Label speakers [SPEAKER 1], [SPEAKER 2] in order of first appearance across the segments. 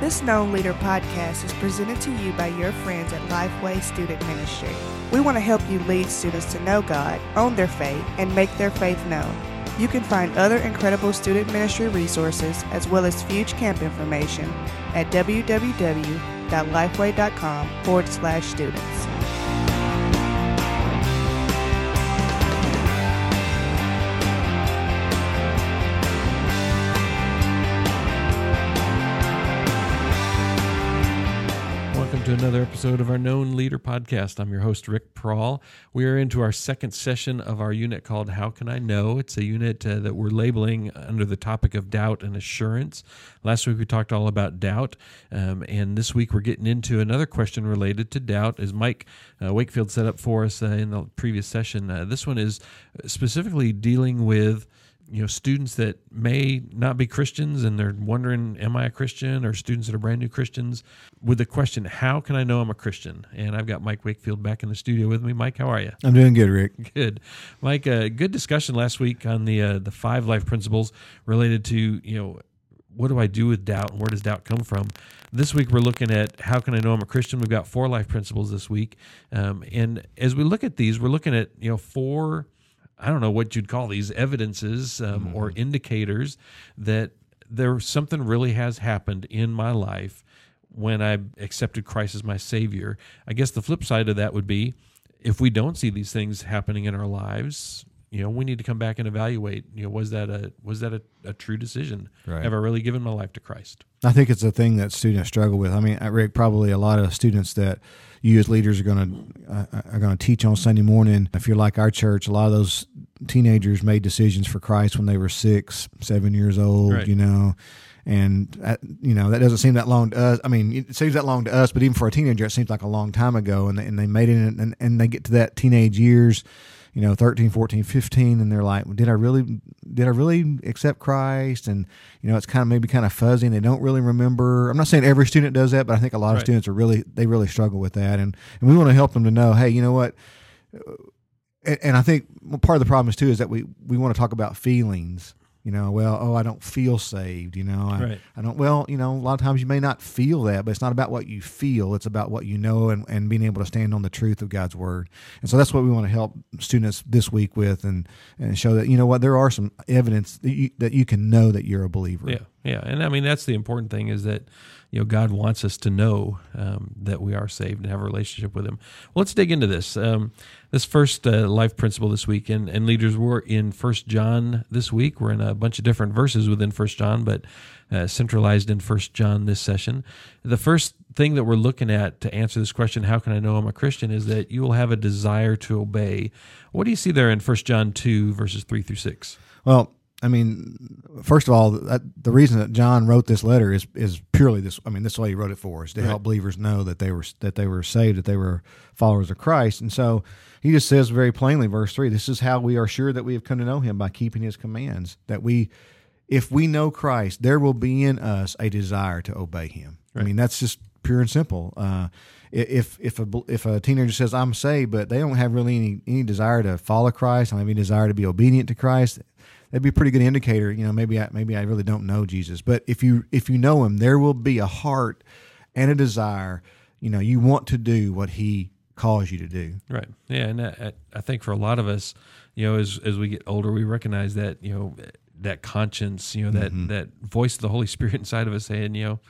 [SPEAKER 1] This Known Leader podcast is presented to you by your friends at Lifeway Student Ministry. We want to help you lead students to know God, own their faith, and make their faith known. You can find other incredible student ministry resources as well as Fuge Camp information at www.lifeway.com forward slash students.
[SPEAKER 2] To another episode of our Known Leader podcast. I'm your host, Rick Prawl. We are into our second session of our unit called How Can I Know? It's a unit uh, that we're labeling under the topic of doubt and assurance. Last week we talked all about doubt, um, and this week we're getting into another question related to doubt, as Mike uh, Wakefield set up for us uh, in the previous session. Uh, this one is specifically dealing with you know students that may not be Christians and they're wondering, am I a Christian? Or students that are brand new Christians with the question, how can I know I'm a Christian? And I've got Mike Wakefield back in the studio with me. Mike, how are you?
[SPEAKER 3] I'm doing good, Rick.
[SPEAKER 2] Good, Mike. Uh, good discussion last week on the uh, the five life principles related to you know what do I do with doubt and where does doubt come from? This week we're looking at how can I know I'm a Christian. We've got four life principles this week, um, and as we look at these, we're looking at you know four I don't know what you'd call these evidences um, mm-hmm. or indicators that there something really has happened in my life when I accepted Christ as my Savior. I guess the flip side of that would be if we don't see these things happening in our lives, you know, we need to come back and evaluate. You know, was that a was that a, a true decision? Right. Have I really given my life to Christ?
[SPEAKER 3] I think it's a thing that students struggle with. I mean, Rick, probably a lot of students that you as leaders are going to uh, are going to teach on Sunday morning. If you're like our church, a lot of those teenagers made decisions for Christ when they were six, seven years old. Right. You know, and uh, you know that doesn't seem that long to us. I mean, it seems that long to us, but even for a teenager, it seems like a long time ago. And they, and they made it, and, and they get to that teenage years you know 13 14 15 and they're like did i really did i really accept christ and you know it's kind of maybe kind of fuzzy and they don't really remember i'm not saying every student does that but i think a lot right. of students are really they really struggle with that and and we want to help them to know hey you know what and, and i think part of the problem is too is that we we want to talk about feelings you know well oh i don't feel saved you know I, right. I don't well you know a lot of times you may not feel that but it's not about what you feel it's about what you know and, and being able to stand on the truth of god's word. And so that's what we want to help students this week with and and show that you know what there are some evidence that you, that you can know that you're a believer.
[SPEAKER 2] Yeah yeah and i mean that's the important thing is that you know God wants us to know um, that we are saved and have a relationship with Him. Well, let's dig into this. Um, this first uh, life principle this week, and, and leaders were in First John this week. We're in a bunch of different verses within First John, but uh, centralized in First John this session. The first thing that we're looking at to answer this question, "How can I know I'm a Christian?" is that you will have a desire to obey. What do you see there in First John two verses three through six?
[SPEAKER 3] Well, I mean, first of all, that, the reason that John wrote this letter is is purely this. I mean, this is why he wrote it for us to right. help believers know that they were that they were saved, that they were followers of Christ. And so he just says very plainly, verse three: "This is how we are sure that we have come to know Him by keeping His commands. That we, if we know Christ, there will be in us a desire to obey Him. Right. I mean, that's just pure and simple. Uh, if if a if a teenager says I'm saved, but they don't have really any any desire to follow Christ, don't have any desire to be obedient to Christ, that'd be a pretty good indicator. You know, maybe I maybe I really don't know Jesus, but if you if you know Him, there will be a heart and a desire. You know, you want to do what He calls you to do.
[SPEAKER 2] Right. Yeah, and I, I think for a lot of us, you know, as as we get older, we recognize that you know that conscience, you know, that mm-hmm. that voice of the Holy Spirit inside of us saying, you know,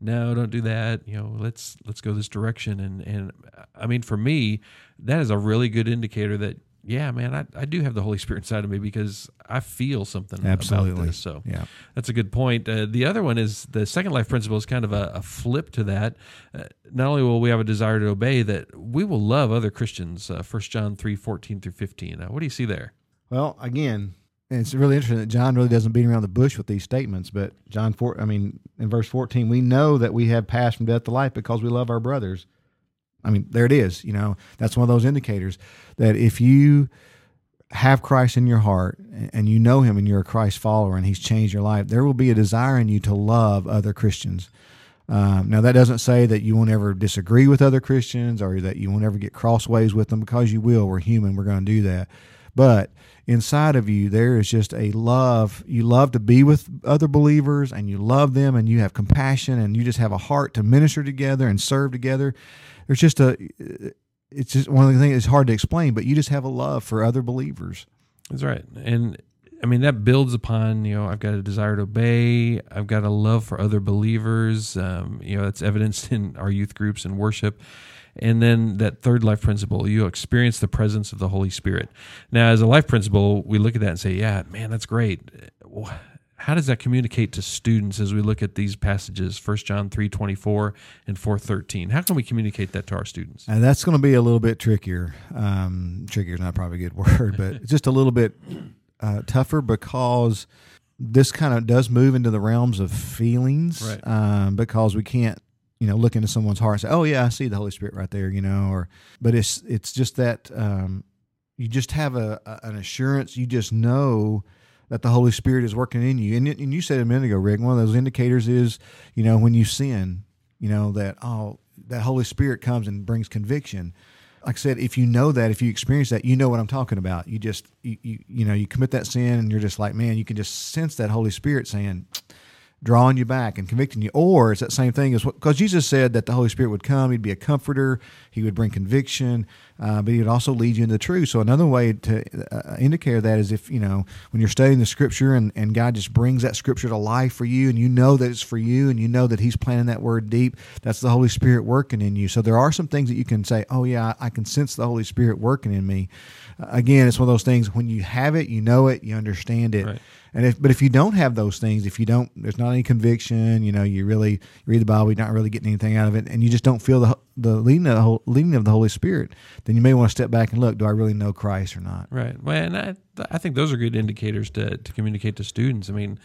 [SPEAKER 2] no, don't do that. You know, let's let's go this direction. And and I mean, for me, that is a really good indicator that yeah, man, I, I do have the Holy Spirit inside of me because I feel something Absolutely. about this. So yeah, that's a good point. Uh, the other one is the second life principle is kind of a, a flip to that. Uh, not only will we have a desire to obey, that we will love other Christians. Uh, First John three fourteen through fifteen. what do you see there?
[SPEAKER 3] Well, again, it's really interesting that John really doesn't beat around the bush with these statements. But John four, I mean, in verse fourteen, we know that we have passed from death to life because we love our brothers. I mean, there it is. You know, that's one of those indicators that if you have Christ in your heart and you know Him and you're a Christ follower and He's changed your life, there will be a desire in you to love other Christians. Um, now, that doesn't say that you won't ever disagree with other Christians or that you won't ever get crossways with them because you will. We're human, we're going to do that. But inside of you there is just a love you love to be with other believers and you love them and you have compassion and you just have a heart to minister together and serve together there's just a it's just one of the things it's hard to explain but you just have a love for other believers
[SPEAKER 2] That's right. And I mean, that builds upon, you know, I've got a desire to obey. I've got a love for other believers. Um, you know, that's evidenced in our youth groups and worship. And then that third life principle, you experience the presence of the Holy Spirit. Now, as a life principle, we look at that and say, yeah, man, that's great. How does that communicate to students as we look at these passages, 1 John 3 24 and 4 13? How can we communicate that to our students?
[SPEAKER 3] and that's going to be a little bit trickier um, trickier is not probably a good word but just a little bit uh, tougher because this kind of does move into the realms of feelings
[SPEAKER 2] Right.
[SPEAKER 3] um, because we can't you know look into someone's heart and say oh yeah i see the holy spirit right there you know or but it's it's just that um, you just have a, a an assurance. You just know that the holy spirit is working in you. And, and you said a minute ago rick one of those indicators is you know when you sin you know that oh that holy spirit comes and brings conviction. Like I said, if you know that, if you experience that, you know what I'm talking about. You just, you, you, you know, you commit that sin and you're just like, man, you can just sense that Holy Spirit saying, drawing you back and convicting you. Or it's that same thing as what, because Jesus said that the Holy Spirit would come, he'd be a comforter, he would bring conviction, uh, but he would also lead you into the truth. So another way to uh, indicate that is if, you know, when you're studying the scripture and, and God just brings that scripture to life for you and you know that it's for you and you know that he's planting that word deep, that's the Holy Spirit working in you. So there are some things that you can say, oh yeah, I can sense the Holy Spirit working in me. Uh, again, it's one of those things when you have it, you know it, you understand it.
[SPEAKER 2] Right.
[SPEAKER 3] And if, but if you don't have those things, if you don't, there's not any conviction, you know, you really read the Bible, you're not really getting anything out of it, and you just don't feel the the leading of the, whole, leading of the Holy Spirit, then you may want to step back and look: Do I really know Christ or not?
[SPEAKER 2] Right. Well, and I, I think those are good indicators to, to communicate to students. I mean,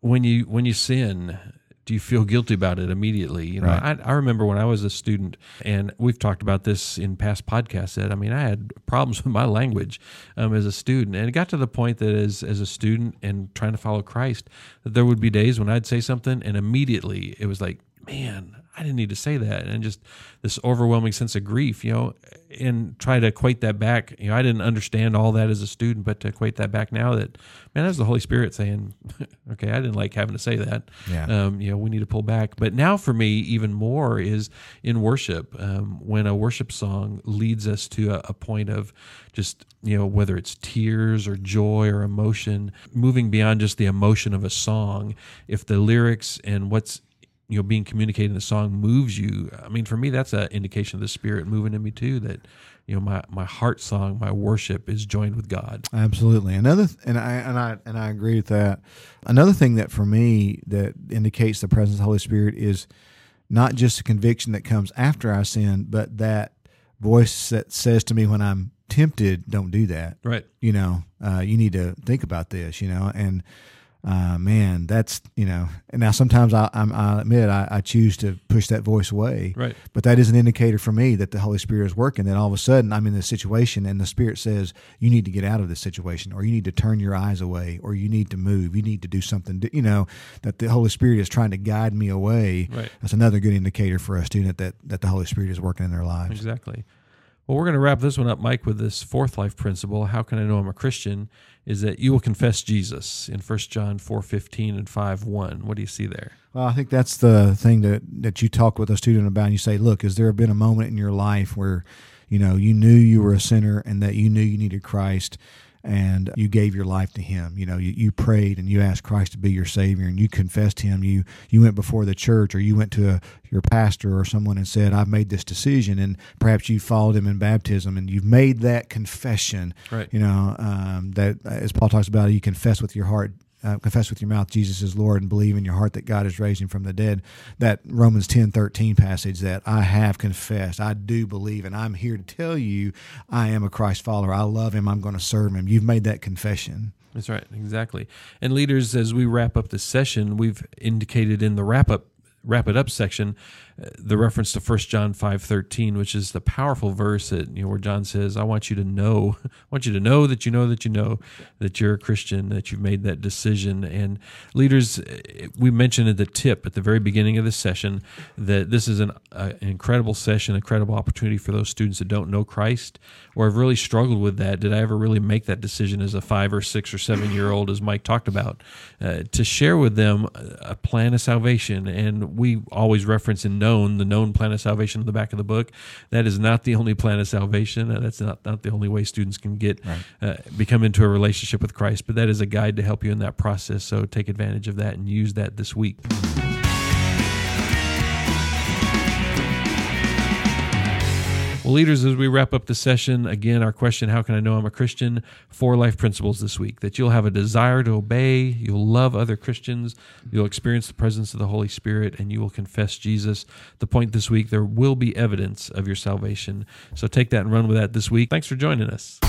[SPEAKER 2] when you when you sin, do you feel guilty about it immediately? You know,
[SPEAKER 3] Right.
[SPEAKER 2] I, I remember when I was a student, and we've talked about this in past podcasts. That I mean, I had problems with my language um, as a student, and it got to the point that as as a student and trying to follow Christ, that there would be days when I'd say something, and immediately it was like, man. I didn't need to say that, and just this overwhelming sense of grief, you know, and try to equate that back. You know, I didn't understand all that as a student, but to equate that back now, that man, that's the Holy Spirit saying, "Okay, I didn't like having to say that.
[SPEAKER 3] Yeah.
[SPEAKER 2] Um, you know, we need to pull back." But now, for me, even more is in worship um, when a worship song leads us to a, a point of just you know whether it's tears or joy or emotion, moving beyond just the emotion of a song. If the lyrics and what's you know being communicated in the song moves you i mean for me that's an indication of the spirit moving in me too that you know my my heart song my worship is joined with god
[SPEAKER 3] Absolutely. Another, th- and I and I and I agree with that. Another thing that for me that indicates the presence of the Holy Spirit is not just a conviction that comes after I sin, but that voice that says to me when I'm tempted, "Don't do that."
[SPEAKER 2] right
[SPEAKER 3] You know, uh, you need to think about this. You know, and uh, man, that's you know. And now sometimes I, I'm, I admit I, I choose to push that voice away.
[SPEAKER 2] right
[SPEAKER 3] But that is an indicator for me that the Holy Spirit is working. That all of a sudden I'm in this situation and the Spirit says, you need to get out of this situation, or you need to turn your eyes away, or you need to move, you need to do something, you know, that the Holy Spirit is trying to guide me away.
[SPEAKER 2] Right.
[SPEAKER 3] That's another good indicator for a student that, that the Holy Spirit is working in their lives.
[SPEAKER 2] exactly well we're going to wrap this one up mike with this fourth life principle. How can i know i'm a christian? Is that you will confess jesus in 1 john 4 15 and 5 1 what do you see there?
[SPEAKER 3] Well, I think that's the thing that, that you talk with a student about. And you say, look, has there been a moment in your life where, you know, you knew you were a sinner and that you knew you needed Christ and you gave your life to him? You know, you, you prayed and you asked Christ to be your Savior and you confessed him. You you went before the church or you went to a, your pastor or someone and said, I've made this decision. And perhaps you followed him in baptism and you've made that confession.
[SPEAKER 2] Right.
[SPEAKER 3] You know, um, that as Paul talks about, you confess with your heart uh, confess with your mouth Jesus is Lord and believe in your heart that God is raising from the dead. That Romans ten thirteen passage that I have confessed, I do believe, and I'm here to tell you I am a Christ follower. I love him. I'm going to serve him. You've made that confession.
[SPEAKER 2] That's right, exactly. And leaders, as we wrap up this session, we've indicated in the wrap up wrap it up section the reference to 1 John 5:13 which is the powerful verse that you know where John says I want you to know I want you to know that you know that you know that you're a Christian that you've made that decision. And leaders we mentioned at the tip at the very beginning of the session that this is an, uh, an incredible session incredible opportunity for those students that don't know Christ or have really struggled with that. Did I ever really make that decision as a 5 or 6 or 7 year old as Mike talked about uh, to share with them a plan of salvation? And we always reference in known, the known plan of salvation in the back of the book. That is not the only plan of salvation. Uh, that's not, not the only way students can get right. uh, become into a relationship with Christ, but that is a guide to help you in that process. So take advantage of that and use that this week. Well, leaders, as we wrap up the session, again, our question How can I know I'm a Christian? Four life principles this week that you'll have a desire to obey, you'll love other Christians, you'll experience the presence of the Holy Spirit, and you will confess Jesus. The point this week, there will be evidence of your salvation. So take that and run with that this week. Thanks for joining us.